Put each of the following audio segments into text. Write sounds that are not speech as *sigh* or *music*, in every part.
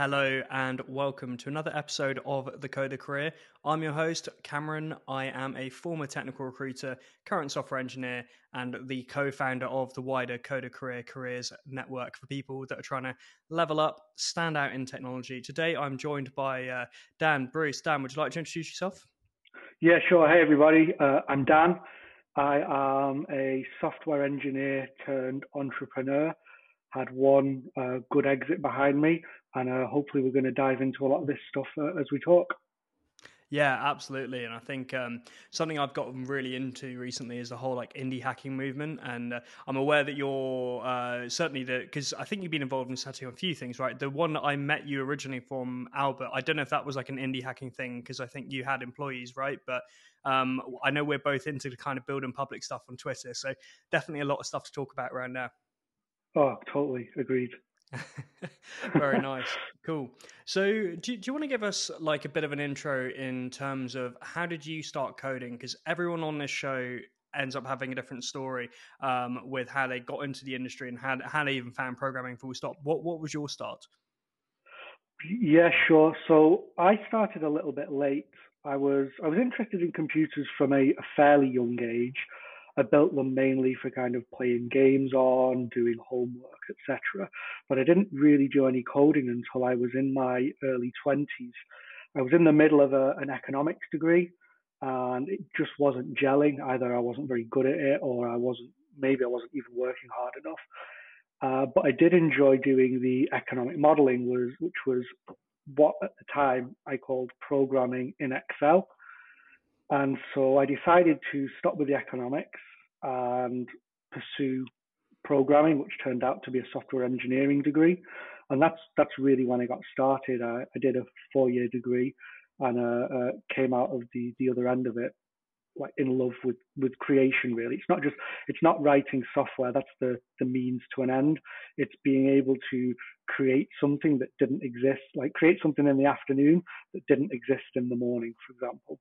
Hello and welcome to another episode of The Coder Career. I'm your host, Cameron. I am a former technical recruiter, current software engineer, and the co founder of the wider Coder Career Careers Network for people that are trying to level up, stand out in technology. Today I'm joined by uh, Dan Bruce. Dan, would you like to introduce yourself? Yeah, sure. Hey, everybody. Uh, I'm Dan. I am a software engineer turned entrepreneur. Had one uh, good exit behind me, and uh, hopefully we're going to dive into a lot of this stuff uh, as we talk. Yeah, absolutely. And I think um, something I've gotten really into recently is the whole like indie hacking movement. And uh, I'm aware that you're uh, certainly the because I think you've been involved in setting a few things, right? The one that I met you originally from Albert, I don't know if that was like an indie hacking thing because I think you had employees, right? But um, I know we're both into the kind of building public stuff on Twitter, so definitely a lot of stuff to talk about around now. Oh, totally agreed. *laughs* Very nice. Cool. So, do, do you want to give us like a bit of an intro in terms of how did you start coding? Because everyone on this show ends up having a different story um, with how they got into the industry and how, how they even found programming full stop. What, what was your start? Yeah, sure. So I started a little bit late. I was I was interested in computers from a, a fairly young age. I built them mainly for kind of playing games on, doing homework, etc. But I didn't really do any coding until I was in my early 20s. I was in the middle of a, an economics degree and it just wasn't gelling. Either I wasn't very good at it or I wasn't, maybe I wasn't even working hard enough. Uh, but I did enjoy doing the economic modeling, was which was what at the time I called programming in Excel. And so I decided to stop with the economics and pursue programming, which turned out to be a software engineering degree. And that's that's really when I got started. I, I did a four-year degree and uh, uh, came out of the the other end of it like in love with with creation really it's not just it's not writing software that's the the means to an end it's being able to create something that didn't exist like create something in the afternoon that didn't exist in the morning for example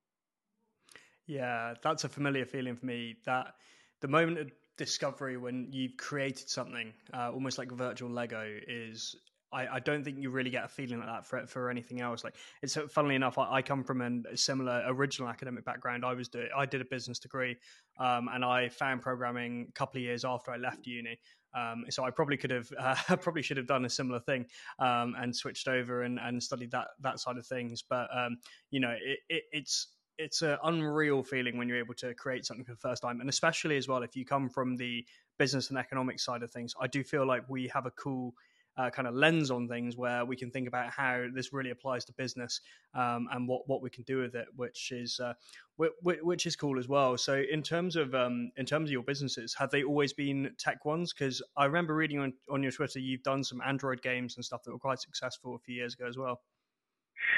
yeah that's a familiar feeling for me that the moment of discovery when you've created something uh, almost like virtual lego is I, I, don't think you really get a feeling like that for for anything else. Like it's funnily enough, I, I come from a similar original academic background. I was do, I did a business degree, um, and I found programming a couple of years after I left uni. Um, so I probably could have *laughs* uh, probably should have done a similar thing um, and switched over and, and studied that that side of things. But um, you know, it, it, it's it's an unreal feeling when you're able to create something for the first time, and especially as well if you come from the business and economic side of things. I do feel like we have a cool uh, kind of lens on things where we can think about how this really applies to business um, and what, what we can do with it, which is uh, which is cool as well. So in terms of um, in terms of your businesses, have they always been tech ones? Because I remember reading on, on your Twitter you've done some Android games and stuff that were quite successful a few years ago as well.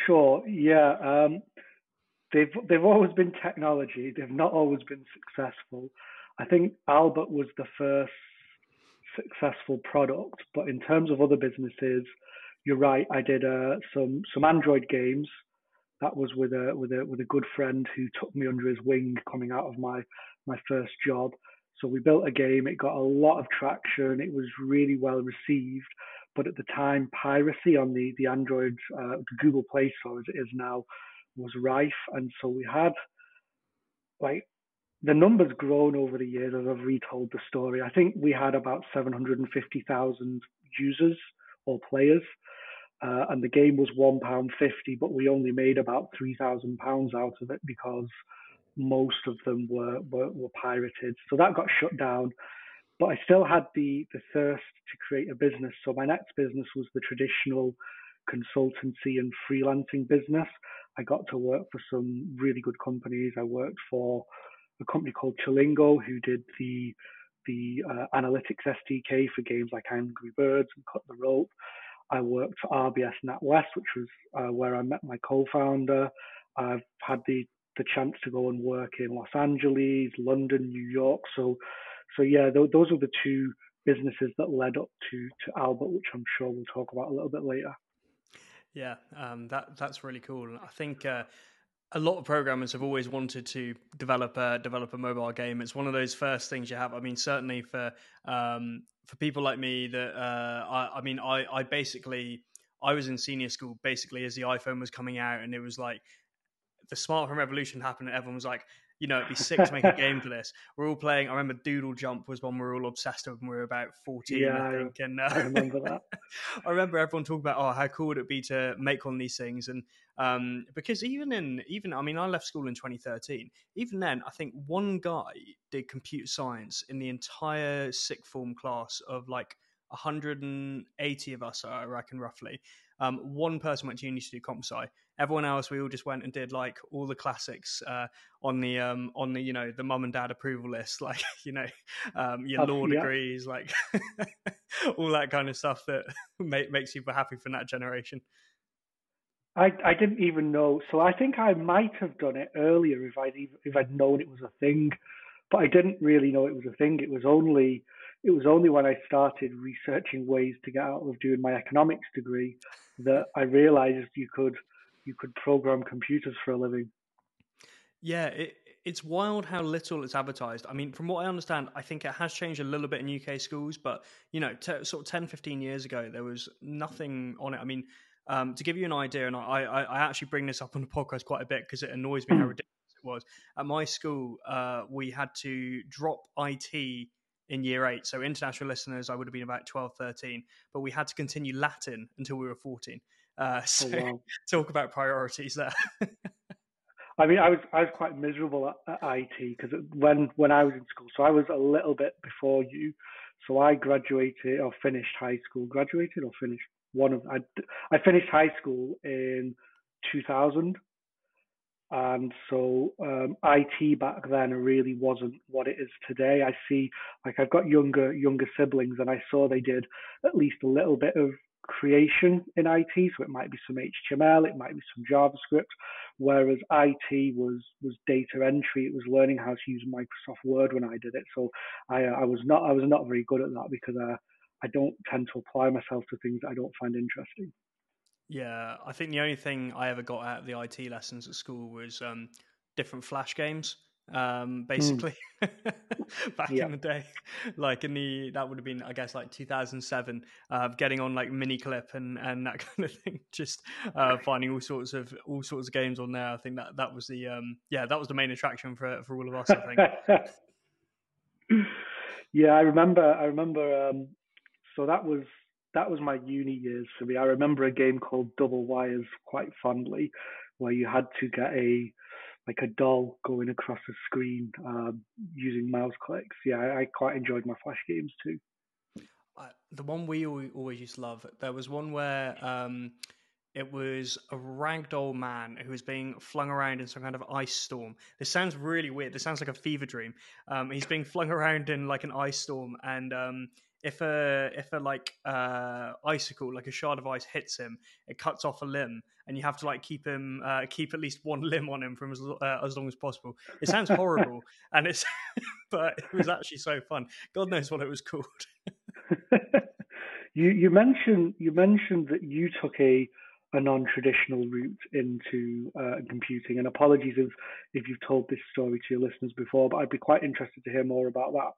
Sure. Yeah. Um, they've they've always been technology. They've not always been successful. I think Albert was the first successful product. But in terms of other businesses, you're right. I did uh, some some Android games. That was with a with a with a good friend who took me under his wing coming out of my my first job. So we built a game. It got a lot of traction. It was really well received. But at the time, piracy on the the Android, uh, Google Play Store as it is now, was rife, and so we had like the number's grown over the years as I've retold the story. I think we had about 750,000 users or players, uh, and the game was £1.50, but we only made about £3,000 out of it because most of them were, were, were pirated. So that got shut down. But I still had the, the thirst to create a business. So my next business was the traditional consultancy and freelancing business. I got to work for some really good companies. I worked for a company called Chillingo who did the the uh, analytics SDK for games like Angry Birds and Cut the Rope. I worked for RBS NatWest, which was uh, where I met my co-founder. I've had the the chance to go and work in Los Angeles, London, New York. So, so yeah, th- those are the two businesses that led up to to Albert, which I'm sure we'll talk about a little bit later. Yeah, um, that that's really cool. I think uh, a lot of programmers have always wanted to develop a develop a mobile game. It's one of those first things you have. I mean, certainly for um, for people like me that uh, I, I, mean, I, I basically I was in senior school basically as the iPhone was coming out, and it was like the smartphone revolution happened, and everyone was like, you know, it'd be sick to make a game for this. We're all playing. I remember Doodle Jump was one we were all obsessed with when we were about 14, yeah, I think. And uh, I remember that. *laughs* I remember everyone talking about, oh, how cool would it be to make one of these things? And um, because even in, even, I mean, I left school in 2013. Even then, I think one guy did computer science in the entire sixth form class of like 180 of us, I reckon, roughly. Um, one person went to uni to do comp sci. Everyone else, we all just went and did like all the classics uh, on the um, on the you know the mum and dad approval list, *laughs* like you know um, your law yeah. degrees, like *laughs* all that kind of stuff that *laughs* make, makes people happy from that generation. I I didn't even know, so I think I might have done it earlier if I'd if I'd known it was a thing, but I didn't really know it was a thing. It was only it was only when I started researching ways to get out of doing my economics degree that I realized you could you could program computers for a living. Yeah, it, it's wild how little it's advertised. I mean, from what I understand, I think it has changed a little bit in UK schools, but you know, t- sort of 10, 15 years ago, there was nothing on it. I mean, um, to give you an idea, and I, I, I, actually bring this up on the podcast quite a bit because it annoys me how *clears throat* ridiculous it was. At my school, uh, we had to drop IT in year eight. So international listeners, I would have been about 12, 13, but we had to continue Latin until we were 14. Uh, oh, so oh, wow. *laughs* talk about priorities there. I mean, I was I was quite miserable at, at IT because when when I was in school, so I was a little bit before you. So I graduated or finished high school. Graduated or finished one of I I finished high school in 2000, and so um, IT back then really wasn't what it is today. I see, like I've got younger younger siblings, and I saw they did at least a little bit of creation in IT. So it might be some HTML, it might be some JavaScript. Whereas IT was was data entry. It was learning how to use Microsoft Word when I did it. So I I was not I was not very good at that because I I don't tend to apply myself to things that I don't find interesting. Yeah, I think the only thing I ever got out of the IT lessons at school was um, different Flash games. Um, hmm. basically, mm. *laughs* back yeah. in the day, like in the that would have been, I guess, like 2007, uh, getting on like Miniclip and and that *laughs* kind of thing. Just uh, finding all sorts of all sorts of games on there. I think that that was the um, yeah, that was the main attraction for for all of us. I think. *laughs* yeah, I remember. I remember. Um, so that was that was my uni years for me. I remember a game called Double Wires quite fondly, where you had to get a like a doll going across a screen um, using mouse clicks. Yeah, I, I, quite enjoyed my Flash games too. Uh, the one we always used to love. There was one where um, it was a ragdoll man who was being flung around in some kind of ice storm. This sounds really weird. This sounds like a fever dream. Um, he's being flung *laughs* around in like an ice storm, and um, if a if a like uh, icicle, like a shard of ice, hits him, it cuts off a limb, and you have to like keep him uh, keep at least one *laughs* limb on him from as uh, as long as possible. It sounds *laughs* horrible, and it's *laughs* but it was actually so fun. God knows what it was called. you you mentioned you mentioned that you took a a non-traditional route into uh, computing. And apologies if if you've told this story to your listeners before, but I'd be quite interested to hear more about that.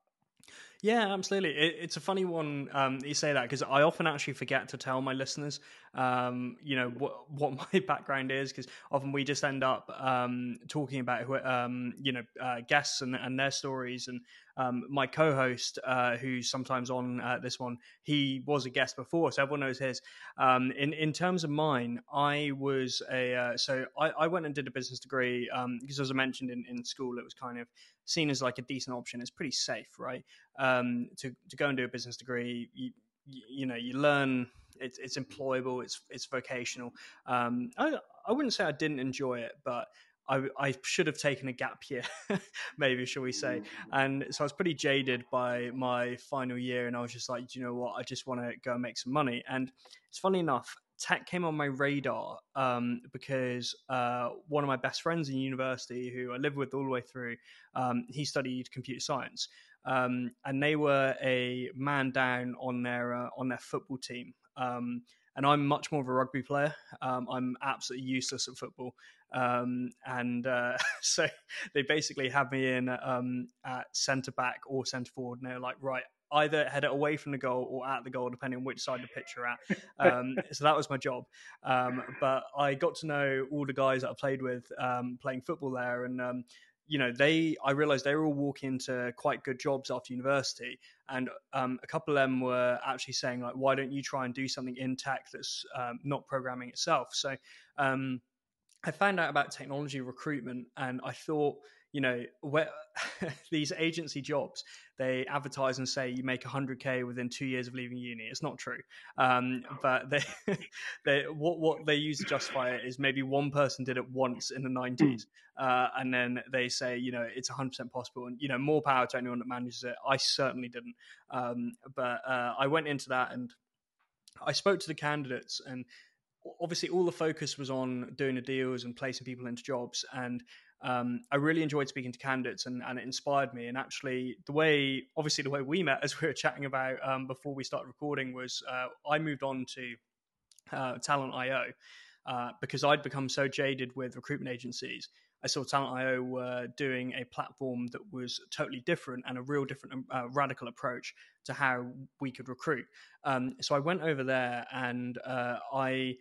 Yeah, absolutely. It, it's a funny one um, you say that because I often actually forget to tell my listeners, um, you know, what what *laughs* my background is because often we just end up um, talking about who, um, you know, uh, guests and, and their stories. And um, my co-host, uh, who's sometimes on uh, this one, he was a guest before, so everyone knows his. Um, in in terms of mine, I was a uh, so I, I, went and did a business degree because, as I mentioned in, in school, it was kind of seen as like a decent option. It's pretty safe, right? Um, to to go and do a business degree, you, you know, you learn. It's it's employable. It's it's vocational. Um, I I wouldn't say I didn't enjoy it, but I, I, should have taken a gap year, *laughs* maybe, shall we say. And so I was pretty jaded by my final year, and I was just like, you know what, I just want to go and make some money. And it's funny enough, tech came on my radar um, because uh, one of my best friends in university, who I lived with all the way through, um, he studied computer science, um, and they were a man down on their uh, on their football team. Um, and I'm much more of a rugby player. Um, I'm absolutely useless at football, um, and uh, *laughs* so they basically have me in at centre back or centre forward, and they're like, right, either head it away from the goal or at the goal, depending on which side the pitch you're at. Um, so that was my job. Um, but I got to know all the guys that I played with um, playing football there, and um, you know, they I realized they were all walking into quite good jobs after university, and um, a couple of them were actually saying like, why don't you try and do something in tech that's um, not programming itself? So um, I found out about technology recruitment, and I thought you know, where *laughs* these agency jobs, they advertise and say you make 100k within two years of leaving uni. It's not true, um, but they, *laughs* they, what what they use to justify it is maybe one person did it once in the 90s, hmm. uh, and then they say you know it's 100 percent possible, and you know more power to anyone that manages it. I certainly didn't, um, but uh, I went into that and I spoke to the candidates and obviously all the focus was on doing the deals and placing people into jobs and um, I really enjoyed speaking to candidates and, and, it inspired me. And actually, the way, obviously, the way we met, as *laughs* we were chatting about um, before we started recording, was uh, I moved on to uh, Talent.io uh, because I'd become so jaded with recruitment agencies. I saw Talent.io were doing a platform that was totally different and a real different, uh, radical approach to how we could recruit. Um, so I went over there and uh, I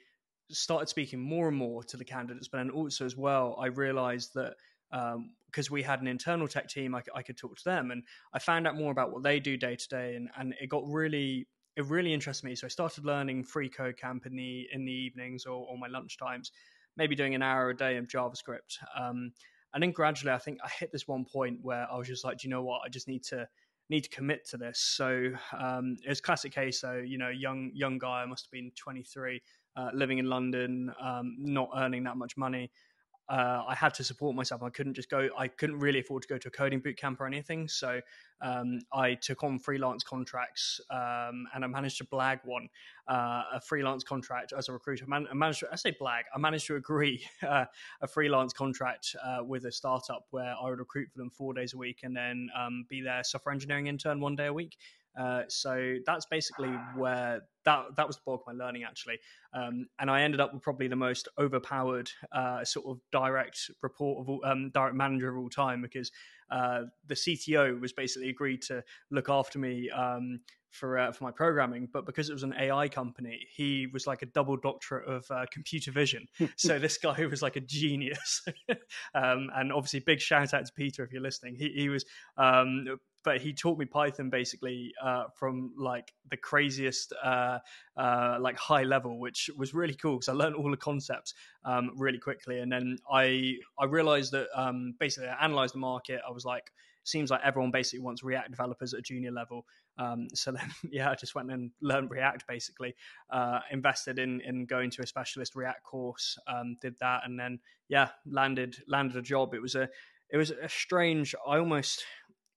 started speaking more and more to the candidates, but then also as well, I realized that because um, we had an internal tech team, I, I, could talk to them, and I found out more about what they do day to day, and and it got really it really interested me. So I started learning free code camp in the in the evenings or, or my lunch times, maybe doing an hour a day of JavaScript. Um, and then gradually, I think I hit this one point where I was just like, do you know what? I just need to need to commit to this. So um, it was classic case. So you know, young young guy, I must have been 23 uh, living in London, um, not earning that much money. Uh, I had to support myself. I couldn't just go. I couldn't really afford to go to a coding boot camp or anything. So um, I took on freelance contracts, um, and I managed to blag one, uh, a freelance contract as a recruiter. Man- I managed. To, I say blag. I managed to agree *laughs* uh, a freelance contract uh, with a startup where I would recruit for them four days a week, and then um, be their software engineering intern one day a week. Uh, so that's basically where that that was the bulk of my learning actually, um, and I ended up with probably the most overpowered uh, sort of direct report of all, um, direct manager of all time because uh, the CTO was basically agreed to look after me um, for uh, for my programming, but because it was an AI company, he was like a double doctorate of uh, computer vision. *laughs* so this guy was like a genius, *laughs* um, and obviously big shout out to Peter if you're listening. He, he was um, but he taught me Python basically uh, from like the craziest uh, uh, like high level, which was really cool because I learned all the concepts um, really quickly. And then I I realized that um, basically I analyzed the market. I was like, seems like everyone basically wants React developers at a junior level. Um, so then, *laughs* yeah, I just went and learned React basically. Uh, invested in in going to a specialist React course, um, did that, and then yeah, landed landed a job. It was a it was a strange. I almost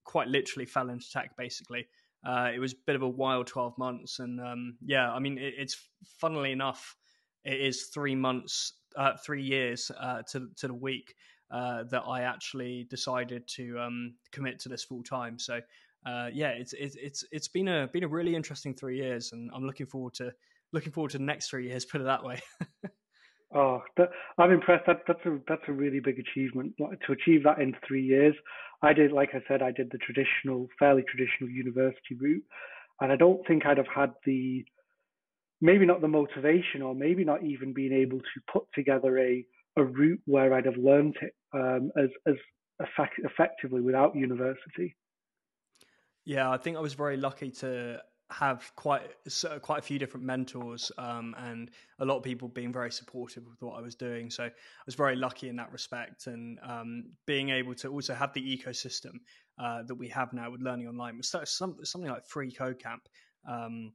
quite literally fell into tech basically. Uh, it was a bit of a wild 12 months. And um, yeah, I mean, it, it's funnily enough, it is three months, uh, three years uh, to, to the week uh, that I actually decided to um, commit to this full time. So uh, yeah, it's, it's, it's, it's been a, been a really interesting three years and I'm looking forward to, looking forward to the next three years, put it that way. *laughs* Oh, that, I'm impressed. That, that's a that's a really big achievement. Like, to achieve that in three years, I did, like I said, I did the traditional, fairly traditional university route, and I don't think I'd have had the, maybe not the motivation, or maybe not even being able to put together a a route where I'd have learned it um, as as effect, effectively without university. Yeah, I think I was very lucky to have quite quite a few different mentors um, and a lot of people being very supportive with what I was doing. So I was very lucky in that respect, and um, being able to also have the ecosystem uh, that we have now with learning online was something like free code camp. Um,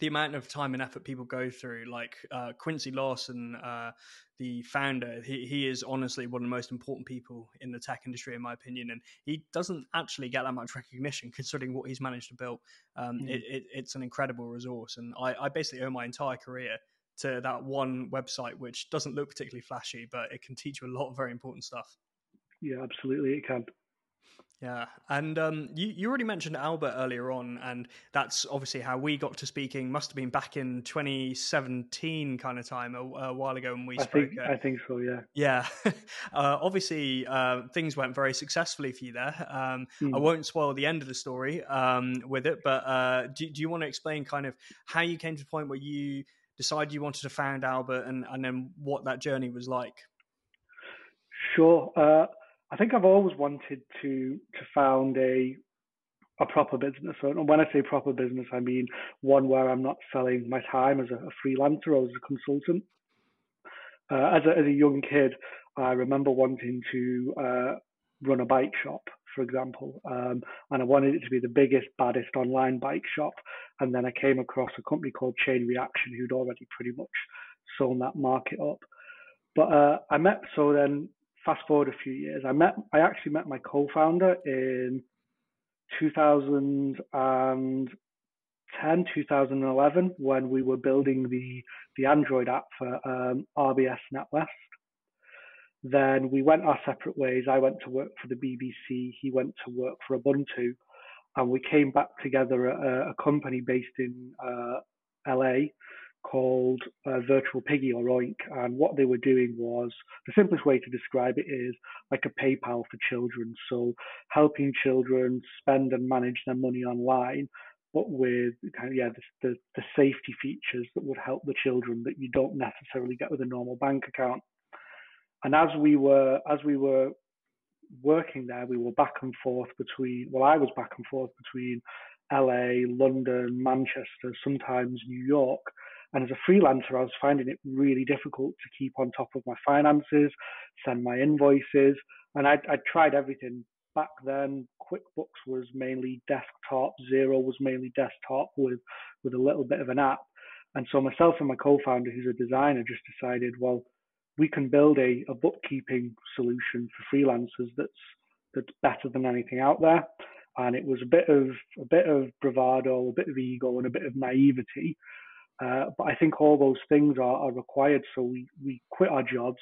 the amount of time and effort people go through, like uh, Quincy Larson, uh, the founder, he, he is honestly one of the most important people in the tech industry, in my opinion. And he doesn't actually get that much recognition considering what he's managed to build. Um, mm. it, it, it's an incredible resource. And I, I basically owe my entire career to that one website, which doesn't look particularly flashy, but it can teach you a lot of very important stuff. Yeah, absolutely, it can. Yeah, and um, you you already mentioned Albert earlier on, and that's obviously how we got to speaking. Must have been back in 2017 kind of time, a, a while ago when we I spoke. Think, I think so. Yeah. Yeah. *laughs* uh, obviously, uh, things went very successfully for you there. Um, mm. I hmm. won't spoil the end of the story um, with it, but uh, do, do you want to explain kind of how you came to the point where you decided you wanted to found Albert, and and then what that journey was like? Sure. I think I've always wanted to to found a a proper business. So when I say proper business, I mean one where I'm not selling my time as a, a freelancer or as a consultant. Uh, as a as a young kid, I remember wanting to uh, run a bike shop, for example, um, and I wanted it to be the biggest, baddest online bike shop. And then I came across a company called Chain Reaction, who'd already pretty much sewn that market up. But uh, I met so then fast forward a few years, I met I actually met my co-founder in 2010, 2011 when we were building the the Android app for um, RBS NatWest. Then we went our separate ways. I went to work for the BBC. He went to work for Ubuntu, and we came back together at a, a company based in uh, LA called uh, Virtual Piggy or Oink. And what they were doing was the simplest way to describe it is like a PayPal for children. So helping children spend and manage their money online, but with kind of, yeah, the, the, the safety features that would help the children that you don't necessarily get with a normal bank account. And as we were as we were working there, we were back and forth between. Well, I was back and forth between LA, London, Manchester, sometimes New York, and as a freelancer, I was finding it really difficult to keep on top of my finances, send my invoices, and I I tried everything back then. QuickBooks was mainly desktop, Xero was mainly desktop with with a little bit of an app. And so myself and my co-founder, who's a designer, just decided, well, we can build a, a bookkeeping solution for freelancers that's that's better than anything out there. And it was a bit of a bit of bravado, a bit of ego, and a bit of naivety uh, but I think all those things are, are, required. So we, we quit our jobs,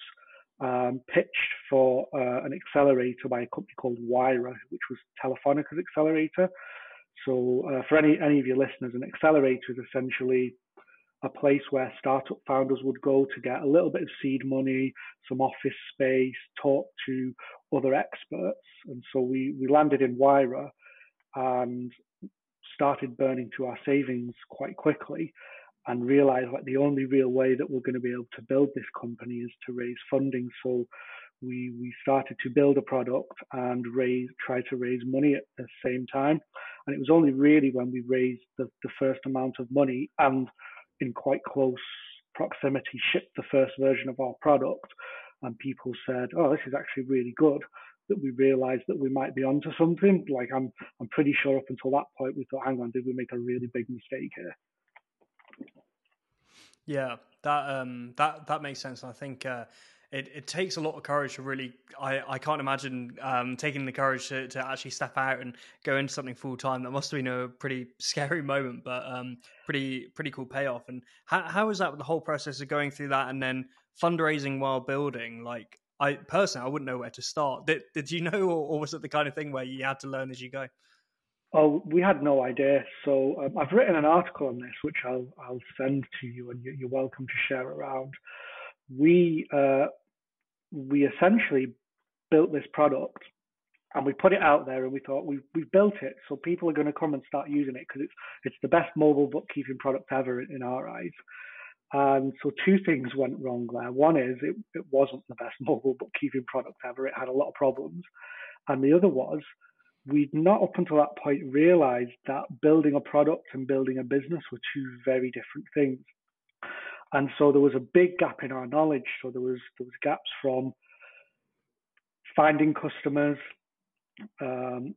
um, pitched for uh, an accelerator by a company called Wayra, which was Telefonica's accelerator. So uh, for any, any of your listeners, an accelerator is essentially a place where startup founders would go to get a little bit of seed money, some office space, talk to other experts. And so we, we landed in Wayra and started burning through our savings quite quickly and realized like the only real way that we're going to be able to build this company is to raise funding. So we we started to build a product and raise try to raise money at the same time. And it was only really when we raised the, the first amount of money and in quite close proximity shipped the first version of our product and people said, Oh, this is actually really good that we realized that we might be onto something. Like I'm I'm pretty sure up until that point we thought, hang on, did we make a really big mistake here? Yeah, that um, that that makes sense. I think uh, it it takes a lot of courage to really. I I can't imagine um, taking the courage to, to actually step out and go into something full time. That must have been a pretty *laughs* scary moment, but um, pretty pretty cool payoff. And how how was that the whole process of going through that and then fundraising while building? Like I personally, I wouldn't know where to start. Did did you know, or, or was it the kind of thing where you had to learn as you go? Oh, we had no idea. So um, I've written an article on this, which I'll I'll send to you, and you, are welcome to share around. We uh, we essentially built this product, and we put it out there, and we thought we we built it, so people are going to come and start using it because it's it's the best mobile bookkeeping product ever in our eyes. And so two things went wrong there. One is it, it wasn't the best *laughs* mobile bookkeeping product ever. It had a lot of problems, and the other was we'd not up until that point realized that building a product and building a business were two very different things. And so there was a big gap in our knowledge. So there was there was gaps from finding customers, um,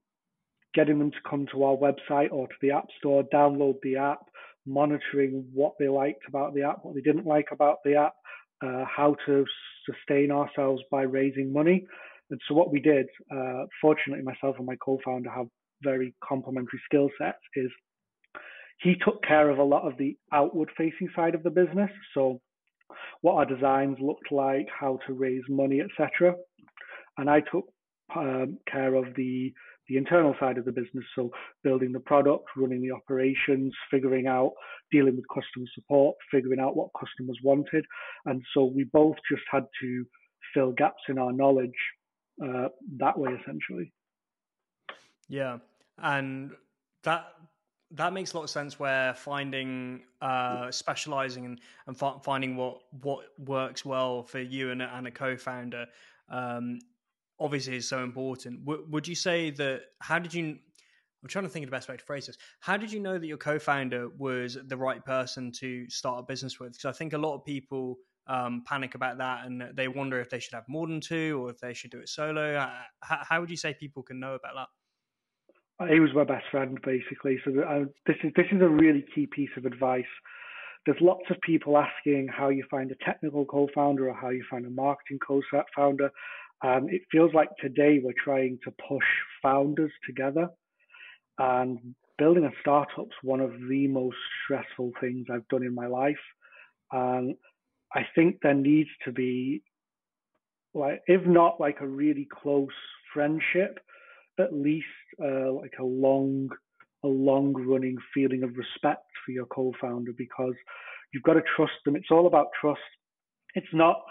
getting them to come to our website or to the app store, download the app, monitoring what they liked about the app, what they didn't like about the app, uh, how to sustain ourselves by raising money. And so what we did, uh, fortunately, myself and my co-founder have very complementary skill sets. Is he took care of a lot of the outward-facing side of the business, so what our designs looked like, how to raise money, etc. And I took um, care of the the internal side of the business. So building the product, running the operations, figuring out, dealing with customer support, figuring out what customers wanted. And so we both just had to fill gaps in our knowledge uh, that way, essentially. Yeah. And that that makes a lot of sense where finding uh, specializing and, and finding what what works well for you and, and a co-founder um, obviously is so important. W- would you say that? How did you? I'm trying to think of the best way to phrase this. How did you know that your co-founder was the right person to start a business with? Because I think a lot of people um, panic about that and they wonder if they should have more than two or if they should do it solo. How, how would you say people can know about that? He was my best friend, basically. So uh, this is this is a really key piece of advice. There's lots of people asking how you find a technical co-founder or how you find a marketing co-founder. Um, it feels like today we're trying to push founders together, and building a startup's one of the most stressful things I've done in my life. And I think there needs to be, like, if not like a really close friendship, at least uh, like a long, a long running feeling of respect for your co-founder because you've got to trust them. It's all about trust. It's not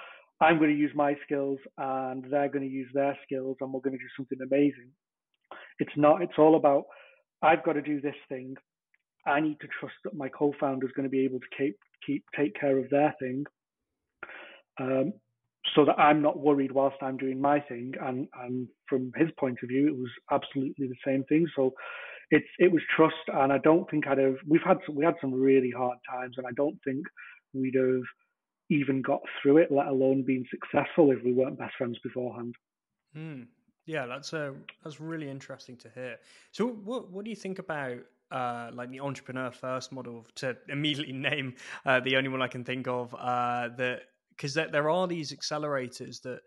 I'm going to use my skills and they're going to use their skills and we're going to do something amazing. It's not, it's all about I've got to do this thing. I need to trust that my co-founder is going to be able to keep, keep take care of their thing, um, so that I'm not worried whilst I'm doing my thing. And and from his point of view, it was absolutely the same thing. So it's it was trust, and I don't think I'd have. We've had some, we had some really hard times, and I don't think we'd have even got through it, let alone been successful if we weren't best friends beforehand. Mm. Yeah, that's uh, that's really interesting to hear. So, what what do you think about uh, like the entrepreneur first model? To immediately name uh, the only one I can think of uh, that because there, there are these accelerators that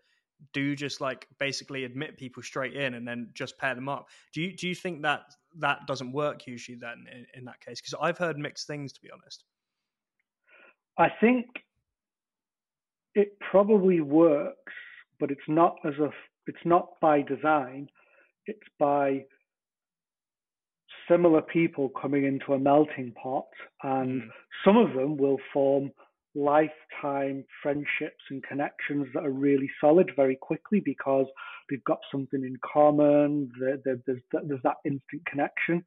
do just like basically admit people straight in and then just pair them up. Do you do you think that that doesn't work usually then in, in that case? Because I've heard mixed things to be honest. I think it probably works, but it's not as a it's not by design. It's by similar people coming into a melting pot, and mm. some of them will form lifetime friendships and connections that are really solid very quickly because they've got something in common. There's, there's that instant connection,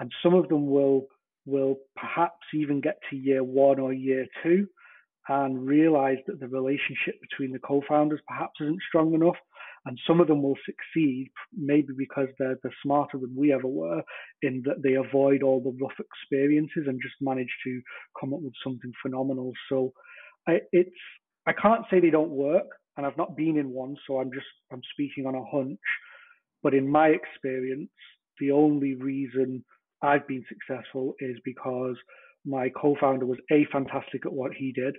and some of them will will perhaps even get to year one or year two and realize that the relationship between the co-founders perhaps isn't strong enough and some of them will succeed maybe because they're, smarter than we ever were in that they avoid all the rough experiences and just manage to come up with something phenomenal. So I, it's i can't say they don't work and i've not been in one so i'm just i'm speaking on a hunch. But in my experience the only reason i've been successful is because my co-founder was a fantastic at what he did,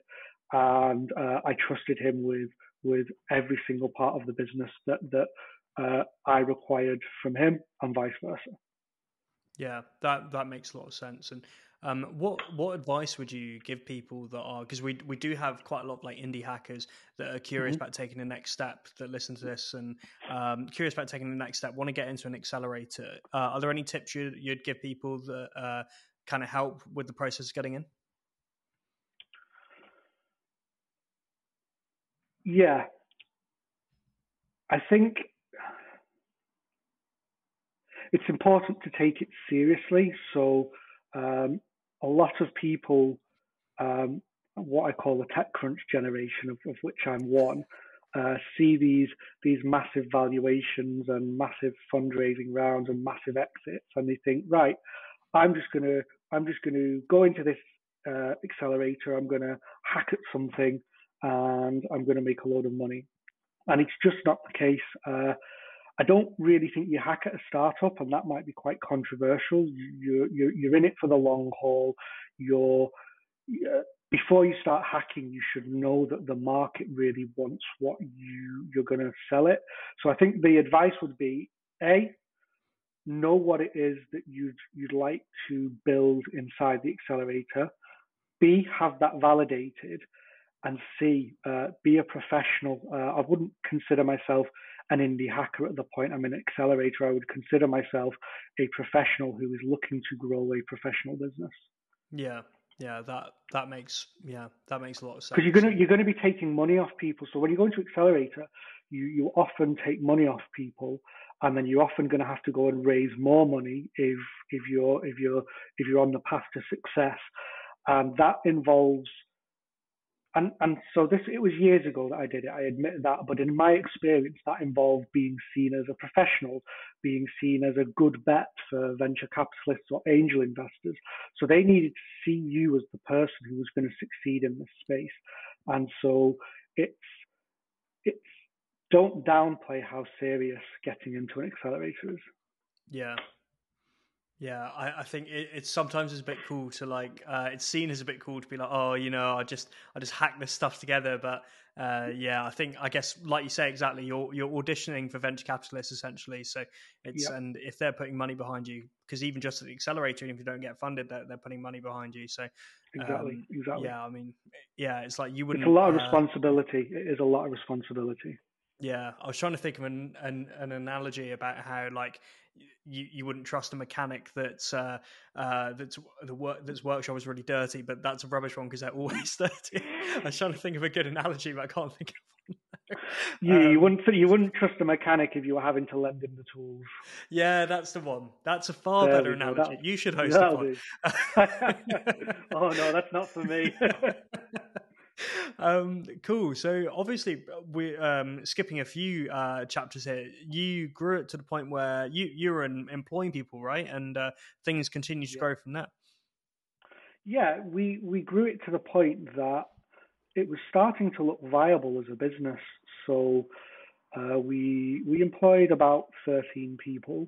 and uh, I trusted him with with every single part of the business that that uh, I required from him, and vice versa. Yeah, that that makes a lot of sense. And um, what what advice would you give people that are because we we do have quite a lot of like indie hackers that are curious mm-hmm. about taking the next step that listen to this and um, curious about taking the next step want to get into an accelerator. Uh, are there any tips you'd, you'd give people that uh, kind of help with the process of getting in? Yeah. I think it's important to take it seriously. So, um, a lot of people, um, what I call the tech crunch generation, of, of which I'm one, uh, see these these massive valuations and massive fundraising rounds and massive exits, and they think, right, I'm just to I'm just to go into this uh, accelerator. I'm to hack at something, and I'm going to make a load of money. And it's just not the case. Uh, I don't really think you hack at a startup, and that might be quite controversial. You're you're, you're in it for the long haul. You're uh, before you start hacking, you should know that the market really wants what you you're going to sell it. So I think the advice would be a know what it is that you'd you'd like to build inside the accelerator. B, have that validated, and C, uh, be a professional. Uh, I wouldn't consider myself an indie hacker at the point I'm an accelerator. I would consider myself a professional who is looking to grow a professional business. Yeah, yeah, that that makes yeah that makes a lot of sense. Because you're gonna you're gonna be taking money off people. So when you go into accelerator, you you often take money off people, and then you're often going to have to go and raise more money if if you're if you're if you're on the path to success, and that involves and and so this it was years ago that I did it. I admit that, but in my experience, that involved being seen as a professional, being seen as a good bet for venture capitalists or angel investors. So they needed to see you as the person who was going to succeed in this space, and so it's it's don't downplay how serious getting into an accelerator is. Yeah, yeah, I, I think it, it's sometimes it's a bit cool to like. Uh, it's seen as a bit cool to be like, oh, you know, I just I just hack this stuff together. But uh, yeah, I think I guess like you say exactly, you're you're auditioning for venture capitalists essentially. So it's yep. and if they're putting money behind you, because even just at the accelerator, and if you don't get funded, they're, they're putting money behind you. So exactly, um, exactly. Yeah, I mean, yeah, it's like you wouldn't. It's a lot of uh, responsibility. It is a lot of responsibility. Yeah, I was trying to think of an, an, an analogy about how like you, you wouldn't trust a mechanic that's uh, uh, that's the work that's workshop is really dirty, but that's a rubbish one because they're *laughs* always dirty. I was trying to think of a good analogy, but I can't think of one. Yeah, um, you wouldn't you wouldn't trust a mechanic if you were having to lend him the tools. Yeah, that's the one. That's a far there better analogy. You should host a one. *laughs* oh no, that's not for me *laughs* um, cool. So obviously, we're um, skipping a few uh, chapters here. You grew it to the point where you you were employing people, right? And uh, things continue to yeah. grow from that. Yeah, we we grew it to the point that it was starting to look viable as a business. So uh, we we employed about thirteen people.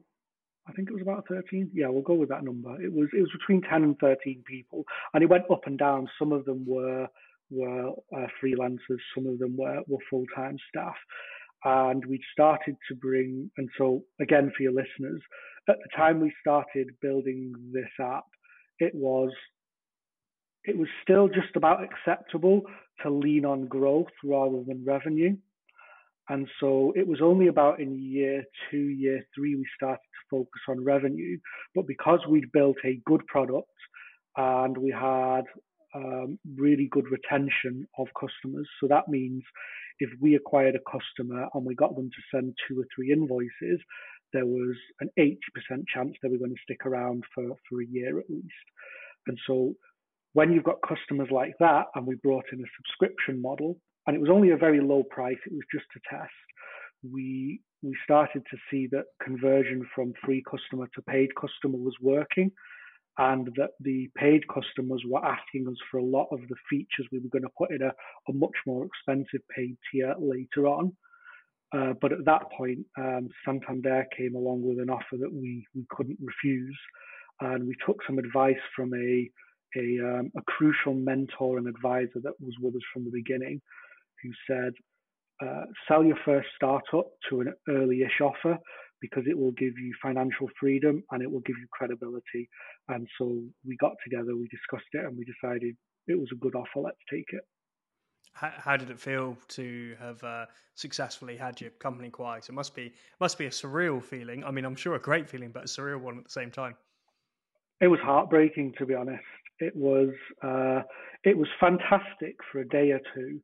I think it was about 13. Yeah, we'll go with that number. It was it was between 10 and 13 people, and it went up and down. Some of them were were uh, freelancers, some of them were, were full time staff. And we started to bring, and so again, for your listeners, at the time we started building this app, it was it was still just about acceptable to lean on growth rather than revenue. And so it was only about in year two, year three, we started to focus on revenue. But because we'd built a good product and we had um, really good retention of customers. So that means if we acquired a customer and we got them to send two or three invoices, there was an 80% chance they were going to stick around for, for a year at least. And so when you've got customers like that, and we brought in a subscription model, and it was only a very low price, it was just a test, we we started to see that conversion from free customer to paid customer was working and that the paid customers were asking us for a lot of the features we were going to put in a, a much more expensive paid tier later on. Uh, but at that point, um, Santander came along with an offer that we, we couldn't refuse, and we took some advice from a a, um, a crucial mentor and advisor that was with us from the beginning, who said, uh, "Sell your first startup to an early-ish offer because it will give you financial freedom and it will give you credibility. And so we got together, we discussed it, and we decided it was a good offer. Let's take it. How, how did it feel to have uh, successfully had your company quiet? It must be must be a surreal feeling. I mean, I'm sure a great feeling, but a surreal one at the same time. It was heartbreaking, to be honest. It was uh, it was fantastic for a day or two,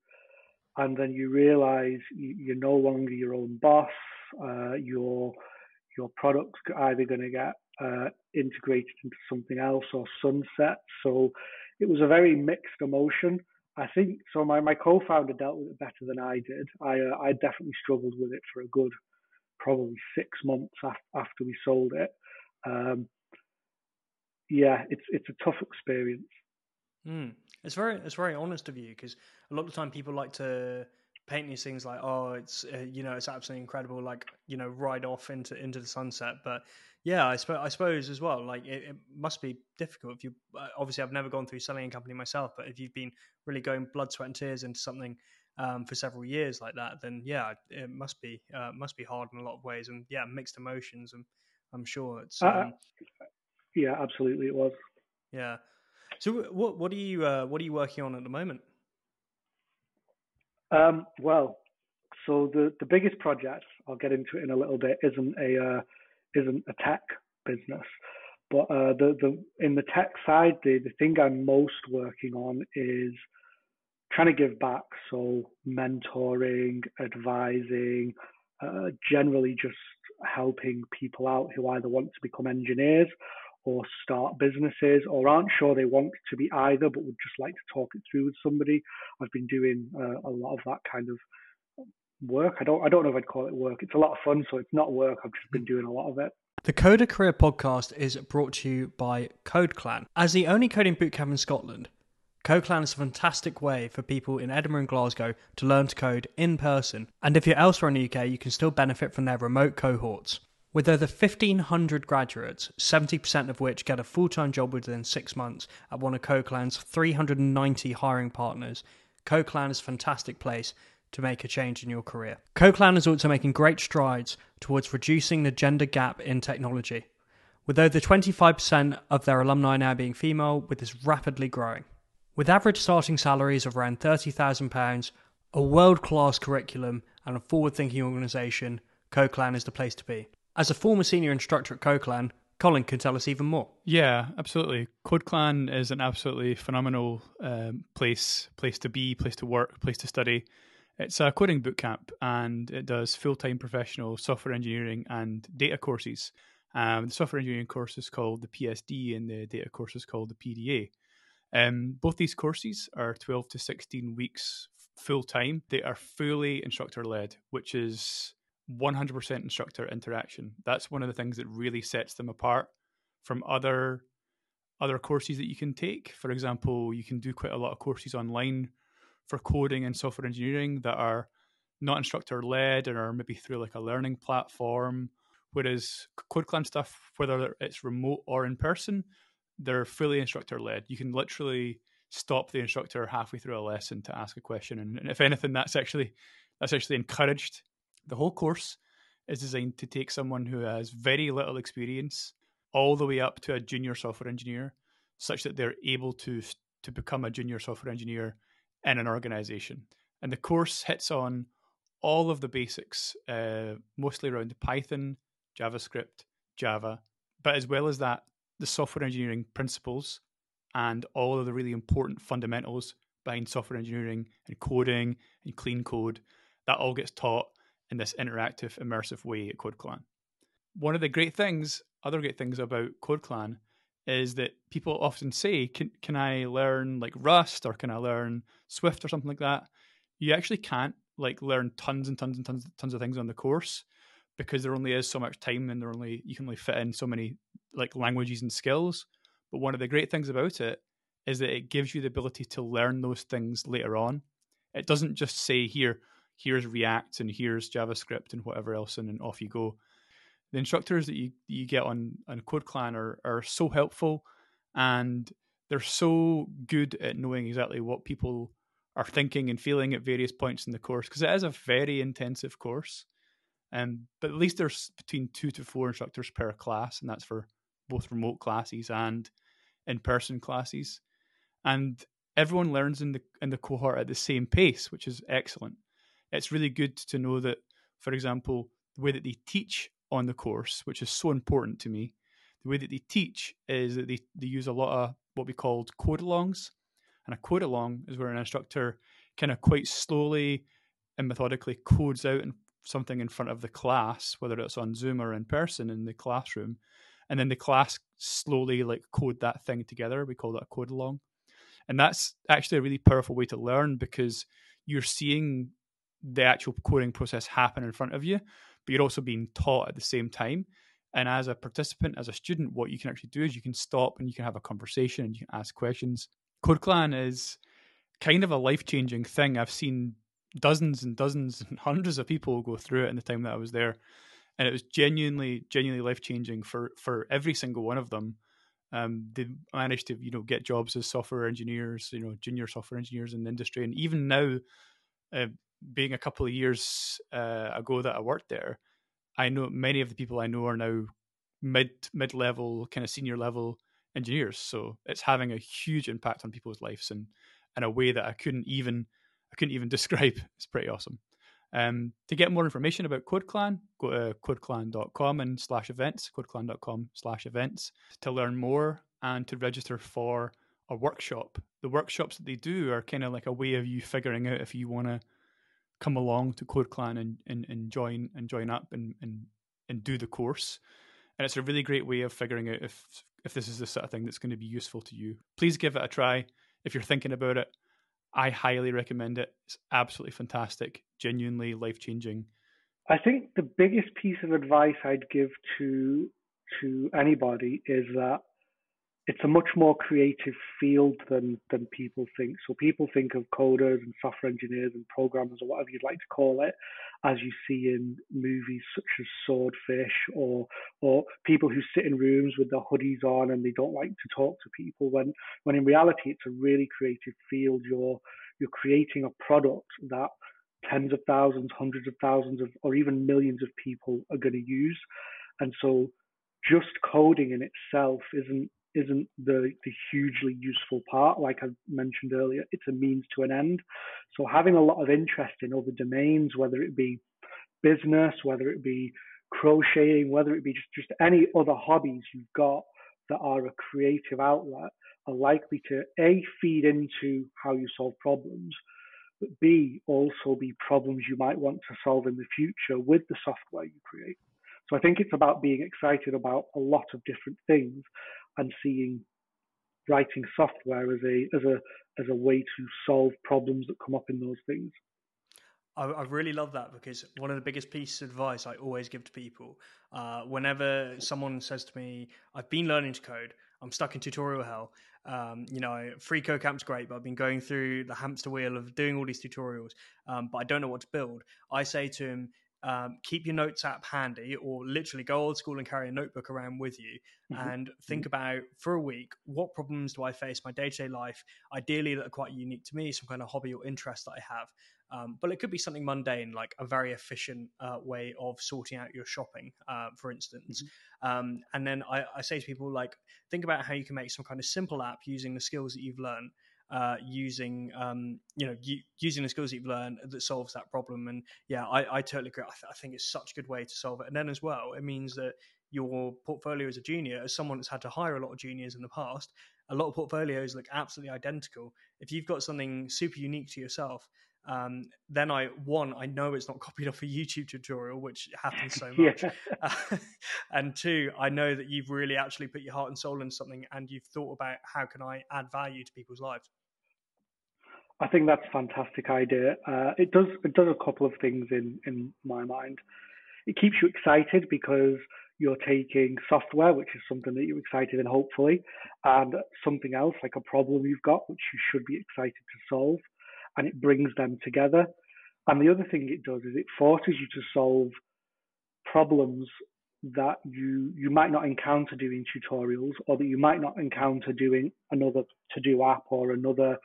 and then you realise you're no longer your own boss uh, your your product's either going to get uh, integrated into something else or sunset. So it was a very mixed emotion. I think so. My, my co-founder dealt with it better than I did. I uh, I definitely struggled with it for a good probably six months af- after we sold it. Um, yeah, it's it's a tough experience. Mm. It's very it's very honest of you because a lot of the time people like to paint these things like oh it's uh, you know it's absolutely incredible like you know ride off into into the sunset. But yeah i suppose i suppose as well like it, it must be difficult if you uh, obviously i've never gone through selling a company myself but if you've been really going blood sweat and tears into something um, for several years like that then yeah it must be uh, must be hard in a lot of ways and yeah mixed emotions and i'm sure it's uh, um, yeah absolutely it was. Yeah. So what what are you uh, what are you working on at the moment um, well, so the the biggest project I'll get into it in a little bit isn't a uh, isn't a tech business, but uh, the the in the tech side, the the thing I'm most working on is trying to give back. So mentoring, advising, uh, generally just helping people out who either want to become engineers or start businesses or aren't sure they want to be either but would just like to talk it through with somebody. I've been doing uh, a lot of that kind of work. I don't I don't know if I'd call it work. It's a lot of fun, so it's not work. I've just been doing a lot of it. The Coder Career Podcast is brought to you by Code Clan. As the only coding bootcamp in Scotland, Code Clan is a fantastic way for people in Edinburgh and Glasgow to learn to code in person. And if you're elsewhere in the UK, you can still benefit from their remote cohorts. With over 1,500 graduates, 70% of which get a full time job within six months at one of CodeClan's 390 hiring partners, CodeClan is a fantastic place to make a change in your career. CodeClan is also making great strides towards reducing the gender gap in technology, with over 25% of their alumni now being female, with this rapidly growing. With average starting salaries of around £30,000, a world class curriculum, and a forward thinking organisation, CodeClan is the place to be. As a former senior instructor at CodeClan, Colin can tell us even more. Yeah, absolutely. CodeClan is an absolutely phenomenal um, place, place to be, place to work, place to study. It's a coding bootcamp and it does full time professional software engineering and data courses. Um, the software engineering course is called the PSD and the data course is called the PDA. Um, both these courses are 12 to 16 weeks full time. They are fully instructor led, which is 100% instructor interaction. That's one of the things that really sets them apart from other other courses that you can take. For example, you can do quite a lot of courses online for coding and software engineering that are not instructor led and are maybe through like a learning platform. Whereas CodeClan stuff, whether it's remote or in person, they're fully instructor led. You can literally stop the instructor halfway through a lesson to ask a question, and, and if anything, that's actually that's actually encouraged. The whole course is designed to take someone who has very little experience all the way up to a junior software engineer, such that they're able to to become a junior software engineer in an organization. And the course hits on all of the basics, uh, mostly around Python, JavaScript, Java, but as well as that, the software engineering principles and all of the really important fundamentals behind software engineering and coding and clean code. That all gets taught in this interactive, immersive way at CodeClan. One of the great things, other great things about CodeClan is that people often say, can, can I learn like Rust or can I learn Swift or something like that? You actually can't like learn tons and tons and tons tons of things on the course because there only is so much time and there only you can only fit in so many like languages and skills. But one of the great things about it is that it gives you the ability to learn those things later on. It doesn't just say here, here's React and here's JavaScript and whatever else, and then off you go the instructors that you you get on on CodeClan are are so helpful, and they're so good at knowing exactly what people are thinking and feeling at various points in the course because it is a very intensive course. Um, but at least there's between two to four instructors per class, and that's for both remote classes and in-person classes. And everyone learns in the in the cohort at the same pace, which is excellent. It's really good to know that, for example, the way that they teach on the course, which is so important to me. The way that they teach is that they, they use a lot of what we called code alongs. And a code along is where an instructor kind of quite slowly and methodically codes out something in front of the class, whether it's on Zoom or in person in the classroom. And then the class slowly like code that thing together. We call that a code along. And that's actually a really powerful way to learn because you're seeing the actual coding process happen in front of you, but you're also being taught at the same time. And as a participant, as a student, what you can actually do is you can stop and you can have a conversation and you can ask questions. CodeClan is kind of a life changing thing. I've seen dozens and dozens and *laughs* hundreds of people go through it in the time that I was there. And it was genuinely, genuinely life changing for, for every single one of them. Um, they managed to, you know, get jobs as software engineers, you know, junior software engineers in the industry. And even now, uh, being a couple of years uh, ago that I worked there, I know many of the people I know are now mid mid level, kind of senior level engineers. So it's having a huge impact on people's lives and in a way that I couldn't even I couldn't even *laughs* describe. It's pretty awesome. Um, to get more information about CodeClan, go to codeclan.com and slash events, codeclan.com slash events to learn more and to register for a workshop. The workshops that they do are kind of like a way of you figuring out if you want to come along to CodeClan and, and, and join and join up and, and and do the course. And it's a really great way of figuring out if if this is the sort of thing that's going to be useful to you. Please give it a try if you're thinking about it. I highly recommend it. It's absolutely fantastic, genuinely life changing. I think the biggest piece of advice I'd give to to anybody is that it's a much more creative field than than people think. So people think of coders and software engineers and programmers or whatever you'd like to call it, as you see in movies such as Swordfish or or people who sit in rooms with their hoodies on and they don't like to talk to people. When when in reality it's a really creative field. You're you're creating a product that tens of thousands, hundreds of thousands of or even millions of people are going to use. And so just coding in itself isn't isn't the, the hugely useful part. Like I mentioned earlier, it's a means to an end. So having a lot of interest in other domains, whether it be business, whether it be crocheting, whether it be just, just any other hobbies you've got that are a creative outlet, are likely to A, feed into how you solve problems, but B, also be problems you might want to solve in the future with the software you create. So I think it's about being excited about a lot of different things and seeing writing software as a as a as a way to solve problems that come up in those things. I, I really love that because one of the biggest pieces of advice I always give to people, uh, whenever someone says to me, "I've been learning to code, I'm stuck in tutorial hell," um, you know, free code camp's great, but I've been going through the hamster wheel of doing all these tutorials, um, but I don't know what to build. I say to him, um, keep your notes app handy or literally go old school and carry a notebook around with you mm-hmm. and think mm-hmm. about for a week what problems do I face my day to day life, ideally that are quite unique to me, some kind of hobby or interest that I have. Um, but it could be something mundane, like a very efficient uh, way of sorting out your shopping, uh, for instance. Mm-hmm. Um, and then I, I, say to people, like, think about how you can make some kind of simple app using the skills that you've learned uh, using um, you know using the skills you've learned that solves that problem. And yeah, I, I totally agree. I, th- I, think it's such a good way to solve it. And then as well, it means that your portfolio as a junior, as someone that's had to hire a lot of juniors in the past, a lot of portfolios look absolutely identical. If you've got something super unique to yourself, um, then I one I know it's not *laughs* copied off a YouTube tutorial, which happens so *laughs* much, yeah. uh, *laughs* and two I know that you've really actually put your heart and soul into something, and you've thought about how can I add value to people's lives. I think that's a fantastic idea. Uh, it does it does a couple of things in in my mind. It keeps you excited because you're taking software, which is something that you're excited in, hopefully, and something else like a problem you've got, which you should be excited to solve, and it brings them together. And the other thing it does is it forces you to solve problems that you you might not encounter doing tutorials, or that you might not encounter doing another to do app or another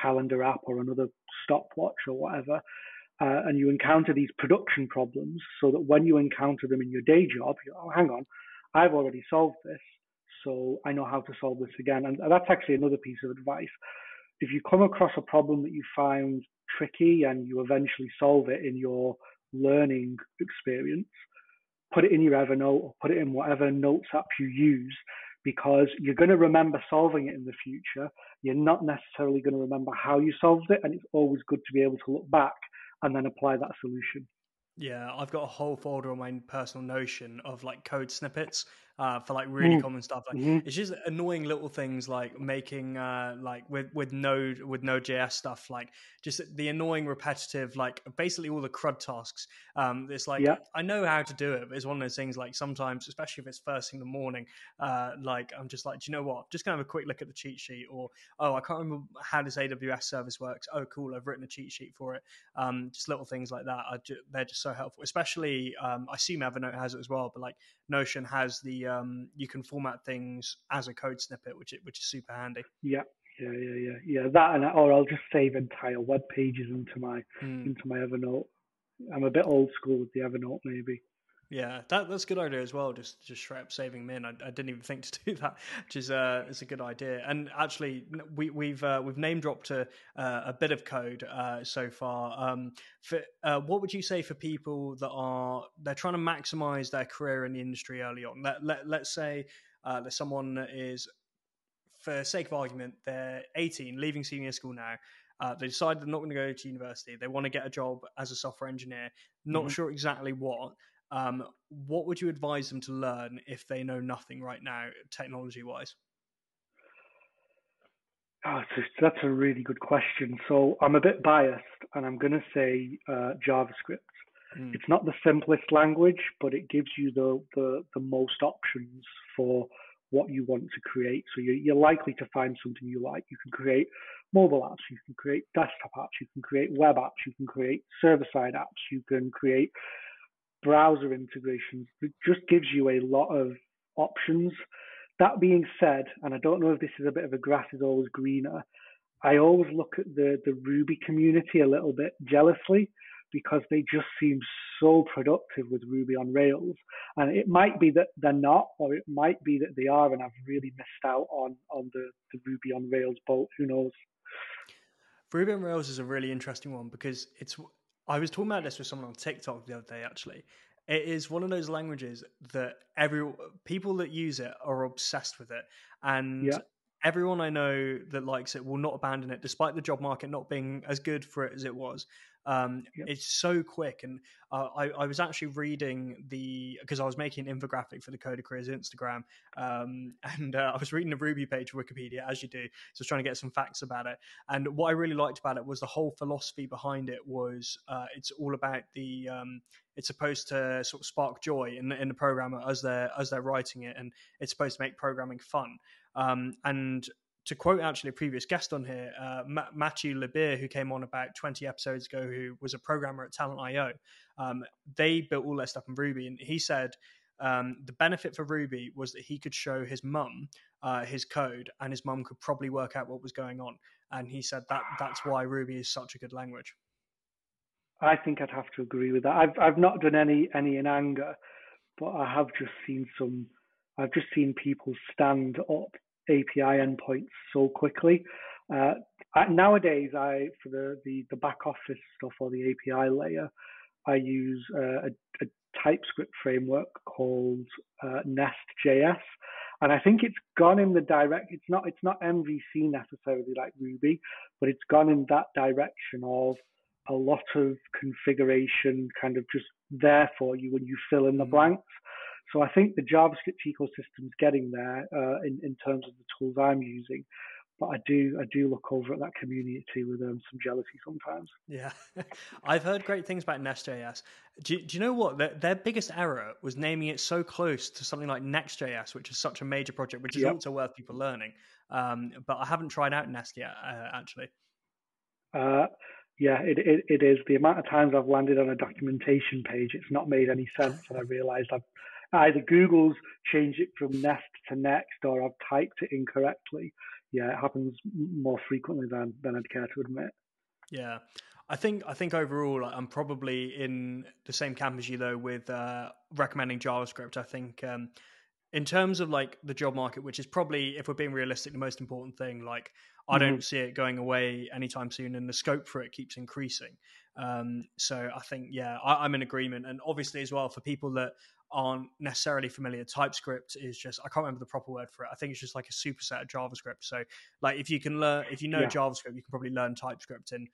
calendar app or another stopwatch or whatever, uh, and you encounter these production problems, so that when you encounter them in your day job, you're, oh, hang on, I've already solved this, so I know how to solve this again. And that's actually another piece of advice. If you come across a problem that you find tricky and you eventually solve it in your learning experience, put it in your Evernote or put it in whatever notes app you use because you're going to remember solving it in the future. You're not necessarily going to remember how you solved it, and it's always good to be able to look back and then apply that solution. Yeah, I've got a whole folder on my personal Notion of like code snippets uh, for like really mm. common stuff. Like mm-hmm. it's just annoying little things like making uh, like with with Node with Node.js stuff, like just the annoying repetitive, like basically all the CRUD tasks. Um, it's like yeah. I know how to do it, but it's one of those things like sometimes, especially if it's first thing in the morning, uh, like I'm just like, do you know what? Just gonna have a quick look at the cheat sheet, or oh, I can't remember how this AWS service works. Oh, cool, I've written a cheat sheet for it. Um, just little things like that. Ju- they're just so helpful. Especially, um, I assume Evernote has it as well, but like Notion has the um, you can format things as a code snippet, which which is super handy. Yeah, yeah, yeah, yeah, yeah. That and or I'll just save entire web pages into my mm. into my Evernote. I'm a bit old school with the Evernote, maybe. Yeah, that that's a good idea as well. Just just straight up saving men. I, I didn't even think to *laughs* do that, which is uh, it's a good idea. And actually, we we've uh, we've name dropped a uh, a bit of code uh, so far. Um, for uh, what would you say for people that are they're trying to maximize their career in the industry early on? Let let let's say uh, that someone is, for sake of argument, they're 18, leaving senior school now. Uh, they decide they're not going to go to university. They want to get a job as a software engineer. Not mm-hmm. sure exactly what. Um, what would you advise them to learn if they know nothing right now, technology wise? Oh, that's a really good question. So I'm a bit biased, and I'm going to say uh, JavaScript. Mm. It's not the simplest language, but it gives you the, the, the most options for what you want to create. So you're, you're likely to find something you like. You can create mobile apps, you can create desktop apps, you can create web apps, you can create server side apps, you can create browser integrations. It just gives you a lot of options. That being said, and I don't know if this is a bit of a grass is always greener, I always look at the, the Ruby community a little bit jealously because they just seem so productive with Ruby on Rails. And it might be that they're not, or it might be that they are, and I've really missed out on, on the, the Ruby on Rails boat. Who knows? Ruby on Rails is a really interesting one because it's I was talking about this with someone on TikTok the other day. Actually, it is one of those languages that every people that use it are obsessed with it, and yeah. everyone I know that likes it will not abandon it, despite the job market not being as good for it as it was. Um, yep. It's so quick, and uh, I, I, was actually reading the because I was making an infographic for the Coder Careers Instagram, um, *laughs* and uh, I was reading the Ruby page of Wikipedia as you do, so I was trying to get some facts about it. And what I really liked about it was the whole philosophy behind it was uh, it's all about the um, it's supposed to sort of spark joy in the, in the programmer as they're as they're writing it, and it's supposed to make programming fun. Um, and to quote actually a previous guest on here, uh, Matthew Lebir, who came on about 20 episodes ago, who was a programmer at Talent.io, um, they built all their stuff in Ruby. And he said um, the benefit for Ruby was that he could show his mum uh, his code and his mum could probably work out what was going on. And he said that that's why Ruby is such a good language. I think I'd have to agree with that. I've I've not done any any in anger, but I have just seen some. I've just seen people stand up API endpoints so quickly. Uh, nowadays, I for the, the, the back office stuff or the API layer, I use uh, a, a, TypeScript framework called uh, Nest.js, and I think it's gone in the direct. It's not it's not MVC necessarily like Ruby, but it's gone in that direction of a lot of configuration kind of just there for you when you fill in the mm-hmm. blanks. So I think the JavaScript ecosystem is getting there uh, in in terms of the tools I'm using. But I do I do look over at that community with um, some jealousy sometimes. Yeah, *laughs* I've heard great things about Nest.js. Do, do you know what their, their, biggest error was naming it so close to something like Next.js, which is such a major project, which is yep. also worth people learning. Um, but I haven't tried out Nest yet, uh, actually. Uh, yeah, it, it, it is. The amount of times I've landed on a documentation page, it's not made any sense, and I realised I've either Google's changed it from Nest to Next or I've typed it incorrectly. Yeah, it happens more frequently than than I'd care to admit. Yeah. I think I think overall I'm probably in the same camp as you though with uh, recommending JavaScript. I think um, in terms of like the job market, which is probably if we're being realistic, the most important thing. Like I don't mm-hmm. see it going away anytime soon, and the scope for it keeps increasing. Um, so I think yeah, I, I'm in agreement, and obviously as well for people that aren't necessarily familiar, TypeScript is just I can't remember the proper word for it. I think it's just like a superset of JavaScript. So like if you can learn if you know yeah. JavaScript, you can probably learn TypeScript in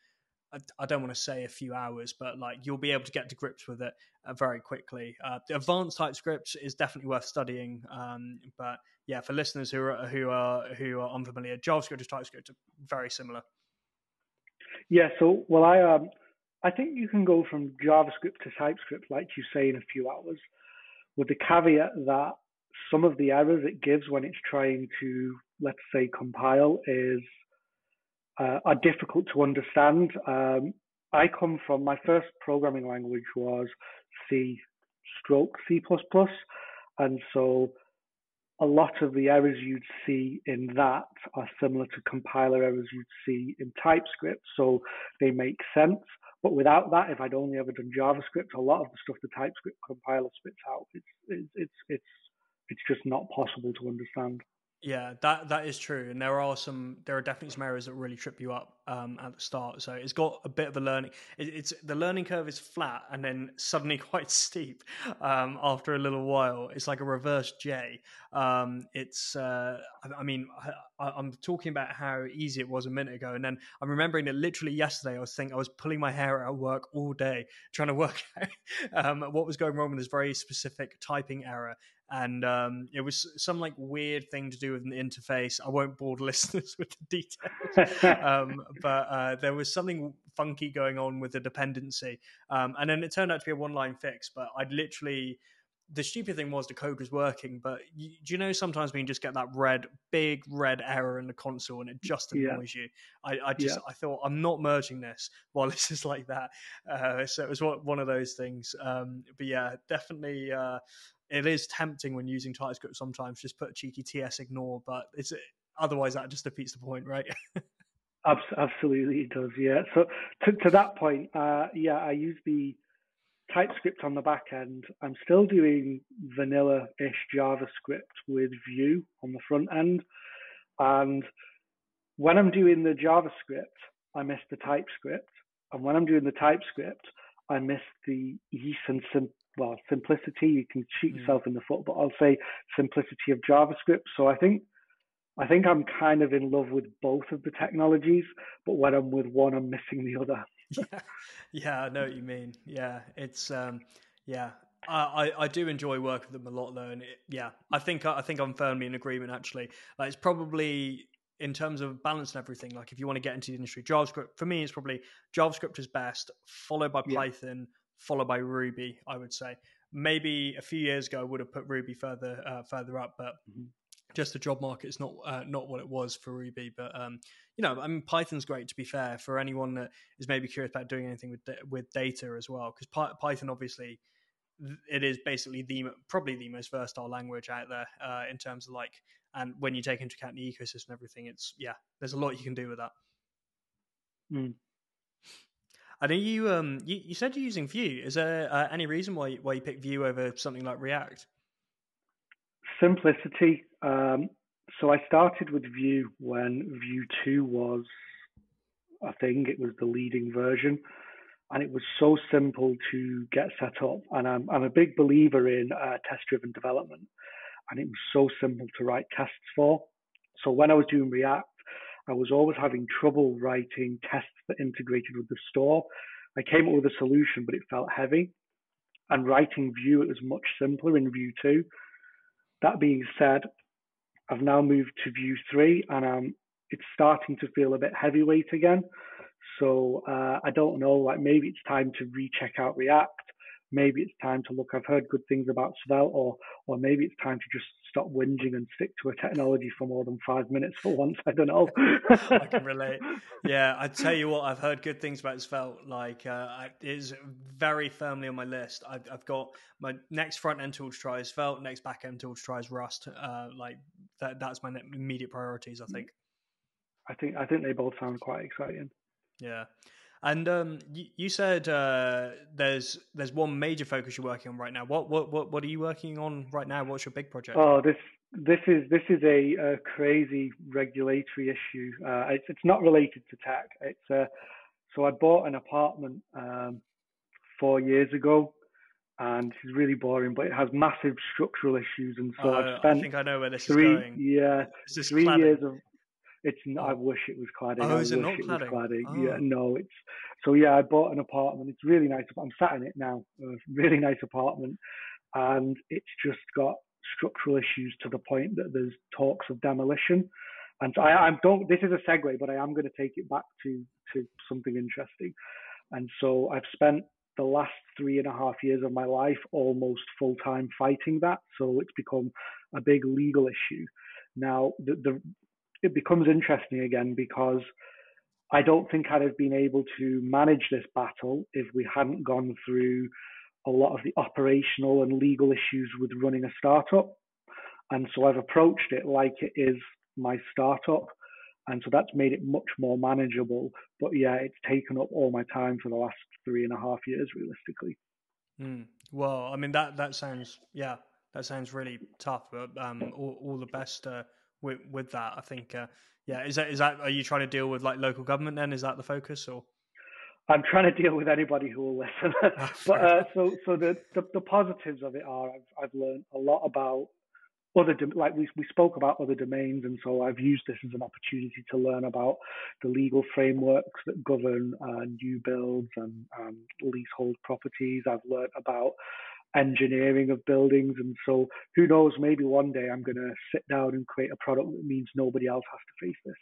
I, I, don't want to say a few hours, but like you'll be able to get to grips with it uh, very quickly. Uh, the advanced TypeScript is definitely worth studying, um, but yeah, for listeners who are who are who are unfamiliar, JavaScript and TypeScript are very similar. Yeah, so well, I um, I think you can go from JavaScript to TypeScript, like you say, in a few hours with the caveat that some of the errors it gives when it's trying to, let's say, compile is uh, are difficult to understand. Um, I come from my first programming language was C stroke C++, and so a lot of the errors you'd see in that are similar to compiler errors you'd see in TypeScript. So they make sense, But without that, if I'd only ever done JavaScript, a lot of the stuff the TypeScript compiler spits out, it's it's it's it's, it's just not possible to understand. Yeah, that that is true, and there are some there are definitely some areas that really trip you up um, at the start. So it's got a bit of a learning. It, it's the learning curve is flat and then suddenly *laughs* quite steep um, after a little while. It's like a reverse J. Um, it's uh, I, I, mean I, am talking about how easy it was a minute ago, and then I'm remembering that literally yesterday I was thinking I was pulling my hair out of work all day trying to work *laughs* out um, what was going wrong with this very specific typing error, and um, it was some like weird thing to do with an interface. I won't bore *laughs* listeners with the details, *laughs* um, but uh, there was something funky going on with the dependency, um, and then it turned out to be a one-line fix. But I'd literally the stupid thing was the code was working, but you, do you know sometimes when you just get that red, big red error in the console and it just annoys yeah. you? I, I just yeah. I thought I'm not merging this while *laughs* this is like that. Uh, so it was one of those things. Um, but yeah, definitely. Uh, it is tempting when using TypeScript sometimes just put a cheeky TS ignore, but it's otherwise that just defeats the point, right? *laughs* Absolutely, it does. Yeah. So to, to that point, uh, yeah, I use the TypeScript on the back end. I'm still doing vanilla-ish JavaScript with Vue on the front end, and when I'm doing the JavaScript, I miss the TypeScript, and when I'm doing the TypeScript, I miss the ease and well simplicity. You can shoot mm. yourself in the foot, but I'll say simplicity of JavaScript. So I think I think I'm kind of in love with both of the technologies, but when I'm with one, I'm missing the other. yeah, *laughs* yeah, I know what you mean. Yeah, it's um, yeah. I, I do enjoy working with them a lot though, and it, yeah, I think I think I'm firmly in agreement. Actually, like it's probably in terms of balance and everything. Like if you want to get into the industry, JavaScript for me is probably JavaScript is best, followed by yeah. Python, followed by Ruby. I would say maybe a few years ago I would have put Ruby further uh, further up, but mm-hmm just the job market is not uh, not what it was for Ruby. But um, you know, I mean, Python's great to be fair for anyone that is maybe curious about doing anything with with data as well, because Py- Python obviously it is basically the probably the most versatile language out there uh, in terms of like, and when you take into account the ecosystem and everything, it's yeah, there's a lot you can do with that. Mm. I know you um you, you said you're using Vue. Is there uh, any reason why why you picked Vue over something like React? Simplicity. Um, so I started with Vue when Vue 2 was a thing. It was the leading version. And it was so simple to get set up. And I'm, I'm a big believer in uh, test driven development. And it was so simple to write tests for. So when I was doing React, I was always having trouble writing tests that integrated with the store. I came up with a solution, but it felt heavy. And writing Vue, it was much simpler in Vue 2. That being said, I've now moved to Vue 3 and um, it's starting to feel a bit heavyweight again. So uh, I don't know, like maybe it's time to recheck out React. Maybe it's time to look. I've heard good things about Svelte, or or maybe it's time to just stop whinging and stick to a technology for more than five minutes for once. I don't know. I can relate. Yeah, I tell you what, I've heard good things about Svelte. Like, uh, it is very firmly on my list. I've, I've, got my next front end tool to try is Svelte, next back end tool to try is Rust. Uh, like that, that's my immediate priorities. I think. I think I think they both sound quite exciting. Yeah. And um, you, you, said uh, there's there's one major focus you're working on right now. What what what what are you working on right now? What's your big project? Oh, this this is this is a, a crazy regulatory issue. Uh, it's it's not related to tech. It's uh, so I bought an apartment um, four years ago, and it's really boring, but it has massive structural issues, and so I've spent. I think I know where this three, is going. Yeah, three cladding? years of it's. Oh. I wish it was cladding. Oh, I is it not cladding? cladding. Oh. Yeah, no, it's. So yeah, I bought an apartment. It's really nice. I'm sat in it now. A really nice apartment, and it's just got structural issues to the point that there's talks of demolition. And so I, I don't. This is a segue, but I am going to take it back to to something interesting. And so I've spent the last three and a half years of my life almost full time fighting that. So it's become a big legal issue. Now, the, the, it becomes interesting again because I don't think I'd have been able to manage this battle if we hadn't gone through a lot of the operational and legal issues with running a startup. And so I've approached it like it is my startup. and so that's made it much more manageable. But yeah, it's taken up all my time for the last three and a half years, realistically. Mm. Well, I mean that that sounds yeah, that sounds really tough. But um, all, all the best uh, with with that. I think uh, yeah, is that is that are you trying to deal with like local government then? Is that the focus or? I'm trying to deal with anybody who will listen. *laughs* Ah, *laughs* but uh, so so the, the, the positives of it are I've I've learned a lot about other like we we spoke about other domains, and so I've used this as an opportunity to learn about the legal frameworks that govern uh, new builds and um, leasehold properties. I've learned about engineering of buildings, and so who knows? Maybe one day I'm going to sit down and create a product that means nobody else has to face this.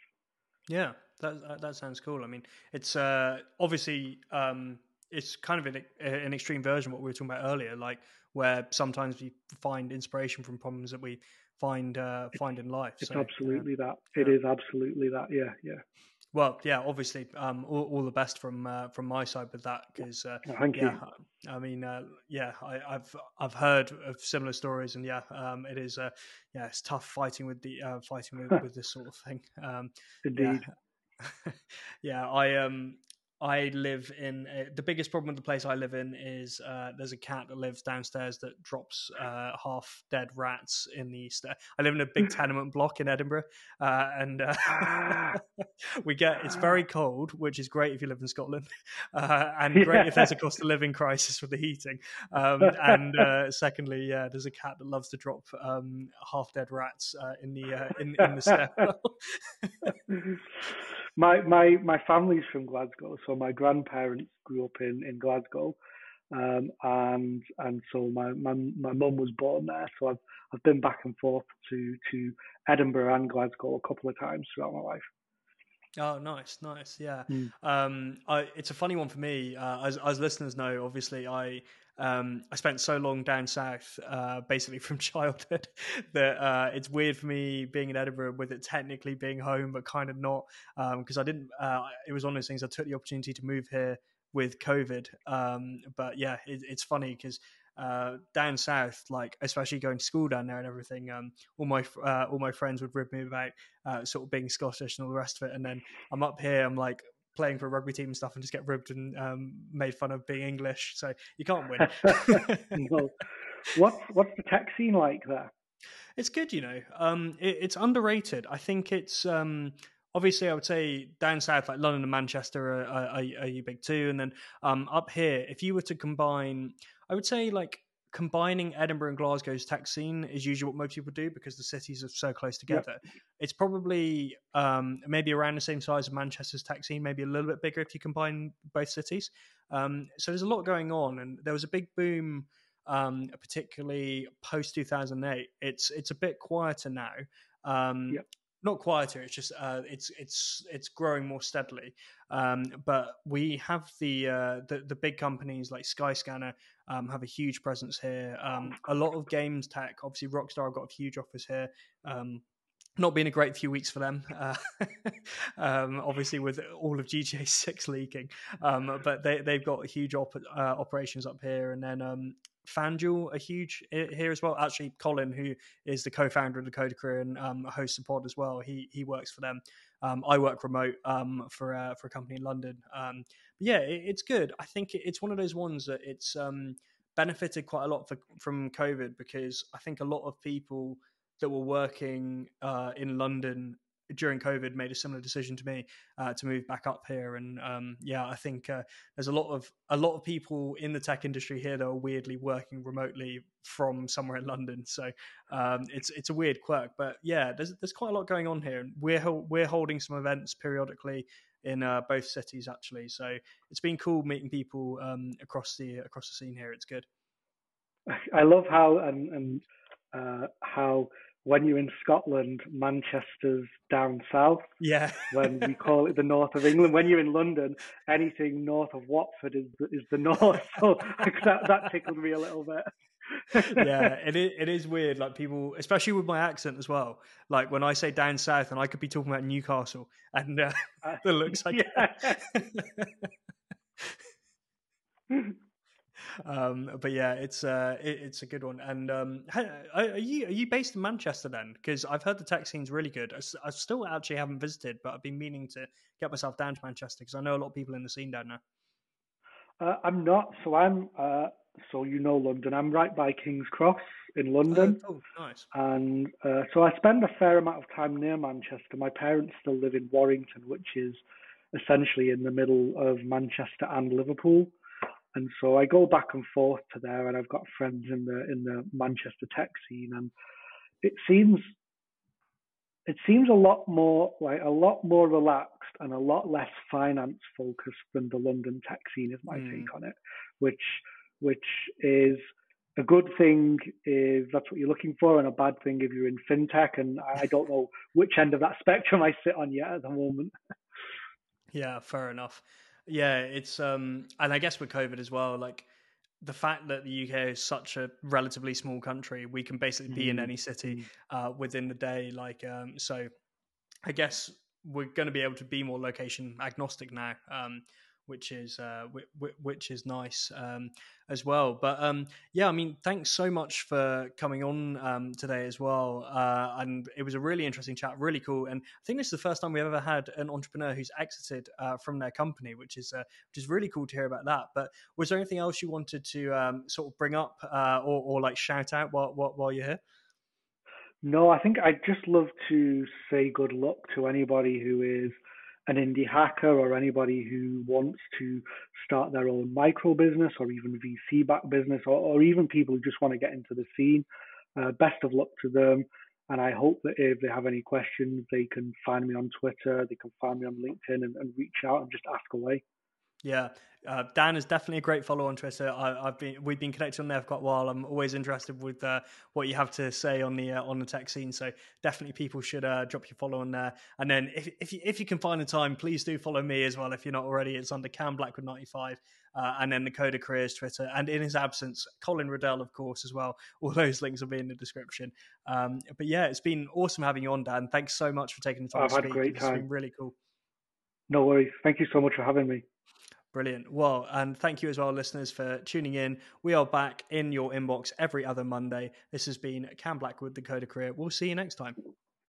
Yeah, that that sounds cool. I mean, it's uh, obviously um, it's kind of an, an extreme version of what we were talking about earlier, like where sometimes we find inspiration from problems that we find uh, find in life. It's so, absolutely that. It yeah. is absolutely that. Yeah, yeah. Well, yeah, obviously, um, all, all, the best from uh, from my side with that because uh, thank yeah, you. I mean, uh, yeah, I, have I've heard of similar stories, and yeah, um, it is uh, yeah, it's tough fighting with the uh, fighting with, with this sort of thing. Um, Indeed. Yeah. *laughs* yeah, I um I live in a, the biggest problem with the place I live in is uh, there's a cat that lives downstairs that drops uh, half dead rats in the stair. I live in a big *laughs* tenement block in Edinburgh, uh, and uh, ah. *laughs* we get it's very cold, which is great if you live in Scotland, *laughs* uh, and great yeah. if there's a cost of living crisis with the heating. Um, and uh, secondly, yeah, there's a cat that loves to drop um, half dead rats in the in, in the stairwell my my my family's from Glasgow, so my grandparents grew up in in Glasgow, um, and and so my my my mum was born there. So I've I've been back and forth to to Edinburgh and Glasgow a couple of times throughout my life. Oh, nice, nice, yeah. Mm. Um, I, it's a funny one for me. Uh, as as listeners know, obviously, I um, I spent so long down south, uh, basically *laughs* from childhood, that uh, it's weird for me being in Edinburgh with it technically being home, but kind of not, because um, I didn't. Uh, it was one of those things. I took the opportunity to move here with COVID, um, but yeah, it, it's funny because uh, down south, like especially going to school down there and everything, um, all my uh, all my friends would rib me about uh, sort of being Scottish and all the rest of it. And then I'm up here, I'm like playing for a rugby team and stuff, and just get ribbed and um, made fun of being English. So you can't win. *laughs* no. What's what's the tech scene like there? It's good, you know. Um, it, it's underrated. I think it's um, obviously I would say down south like London and Manchester are, are, are, are big too, and then um, up here, if you were to combine I would say like combining Edinburgh and Glasgow's tech scene is usually what most people do because the cities are so close together. Yep. It's probably um, maybe around the same size as Manchester's tech scene, maybe a little bit bigger if you combine both cities. Um, so there's a lot going on, and there was a big boom, um, particularly post 2008. It's it's a bit quieter now. Um, yep not quieter. It's just uh, it's it's it's growing more steadily. Um, but we have the, uh, the, the big companies like Skyscanner um, have a huge presence here. Um, a lot of games tech, obviously Rockstar have got a huge office here. Um, not been a great few weeks for them, uh, *laughs* um, obviously with all of GTA Six leaking. Um, but they they've got huge op- uh, operations up here, and then FanDuel are huge here as well. Actually, Colin, who is the co-founder of the Coder Career and um, hosts the pod as well, he he works for them. Um, I work remote um, for for a company in London. Um, but yeah, it, it's good. I think it's one of those ones that it's um, benefited quite a lot for, from COVID because I think a lot of people that were working uh, in London during COVID made a similar decision to me uh, to move back up here. And um, yeah, I think uh, there's a lot of a lot of people in the tech industry here that are weirdly working remotely from somewhere in London. So um, it's it's a weird quirk, but yeah, there's there's quite a lot going on here, and we're we're holding some events periodically in uh, both cities actually. So it's been cool meeting people um, across the across the scene here. It's good. I love how and and uh, how when you're in Scotland, Manchester's down south. Yeah. when we *laughs* call it the north of England. When you're in London, anything north of Watford is is the north. So *laughs* that that tickled me a little bit. *laughs* yeah, it is, it is weird. Like people, especially with my accent as well. Like when I say down south, and I could be talking about Newcastle, and uh, it looks like. Um, but yeah, it's uh, it, it's a good one. And um, are you are you based in Manchester then? Because I've heard the tech scene's really good. I, I, still actually haven't visited, but I've been meaning to get myself down to Manchester because I know a lot of people in the scene down there. Uh, I'm not. So I'm. Uh, so you know London. I'm right by King's Cross in London. Oh, oh nice. And uh, so I spend a fair amount of time near Manchester. My parents still live in Warrington, which is essentially in the middle of Manchester and Liverpool. And so I go back and forth to there, and I've got friends in the in the Manchester tech scene, and it seems it seems a lot more like a lot more relaxed and a lot less finance focused than the London tech scene is my mm. take on it, which which is a good thing if that's what you're looking for, and a bad thing if you're in fintech. And I don't know which end of that spectrum I sit on yet at the moment. Yeah, fair enough. Yeah, it's um, and I guess with COVID as well, like the fact that the UK is such a relatively small country, we can basically be mm. in any city mm. uh, within the day. Like, um, so I guess we're going to be able to be more location agnostic now. Um, which is uh, which is nice um, as well. But um, yeah, I mean, thanks so much for coming on um, today as well. Uh, and it was a really interesting chat, really cool. And I think this is the first time we've ever had an entrepreneur who's exited uh, from their company, which is uh, which is really cool to hear about that. But was there anything else you wanted to um, sort of bring up uh, or, or, like shout out while, while, while you're here? No, I think I'd just love to say good luck to anybody who is an indie hacker or anybody who wants to start their own micro business or even VC backed business or, or, even people who just want to get into the scene. Uh, best of luck to them. And I hope that if they have any questions, they can find me on Twitter, they can find me on LinkedIn and, and reach out and just ask away. Yeah, uh, Dan is definitely a great follow on Twitter. I, have been we've been connected on there for quite a while. I'm always interested with uh, what you have to say on the uh, on the tech scene. So definitely people should uh, drop your follow on there. And then if if you, if you can find the time, please do follow me as well. If you're not already, it's under Cam Blackwood 95. Uh, and then the Coder Careers Twitter, and in his absence, Colin Riddell, of course, as well. *laughs* All those links will be in the description. Um, but yeah, it's been awesome having you on, Dan. Thanks so much for taking the time. I've had a great time. It's been really cool. No worries. Thank you so much for having me. Brilliant. Well, and thank you as well, listeners, for tuning in. We are back in your inbox every other Monday. This has been Cam Blackwood, the Coder Career. We'll see you next time.